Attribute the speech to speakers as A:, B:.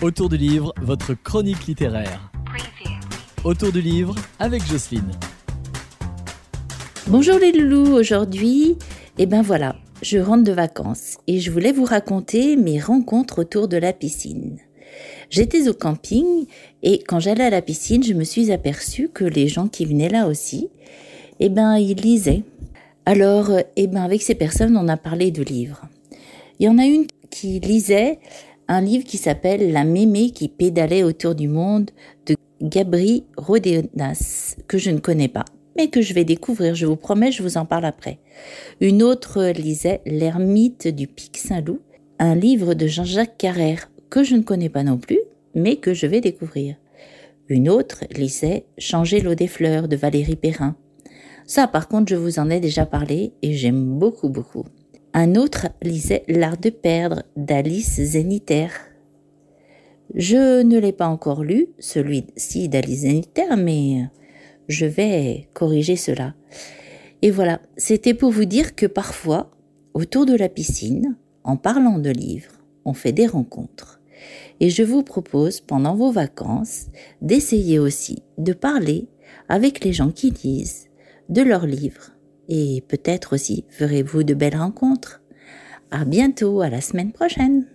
A: Autour du livre, votre chronique littéraire. Autour du livre avec Jocelyne.
B: Bonjour les loulous, aujourd'hui, eh ben voilà, je rentre de vacances et je voulais vous raconter mes rencontres autour de la piscine. J'étais au camping et quand j'allais à la piscine, je me suis aperçue que les gens qui venaient là aussi, eh ben ils lisaient. Alors, eh ben avec ces personnes, on a parlé de livres. Il y en a une qui lisait un livre qui s'appelle La mémé qui pédalait autour du monde de Gabri Rodénas, que je ne connais pas, mais que je vais découvrir, je vous promets, je vous en parle après. Une autre lisait L'ermite du Pic Saint-Loup, un livre de Jean-Jacques Carrère, que je ne connais pas non plus, mais que je vais découvrir. Une autre lisait Changer l'eau des fleurs de Valérie Perrin. Ça, par contre, je vous en ai déjà parlé et j'aime beaucoup, beaucoup. Un autre lisait L'art de perdre d'Alice Zéniter. Je ne l'ai pas encore lu, celui-ci d'Alice Zéniter, mais je vais corriger cela. Et voilà, c'était pour vous dire que parfois, autour de la piscine, en parlant de livres, on fait des rencontres. Et je vous propose, pendant vos vacances, d'essayer aussi de parler avec les gens qui lisent de leurs livres et peut-être aussi ferez-vous de belles rencontres. À bientôt, à la semaine prochaine.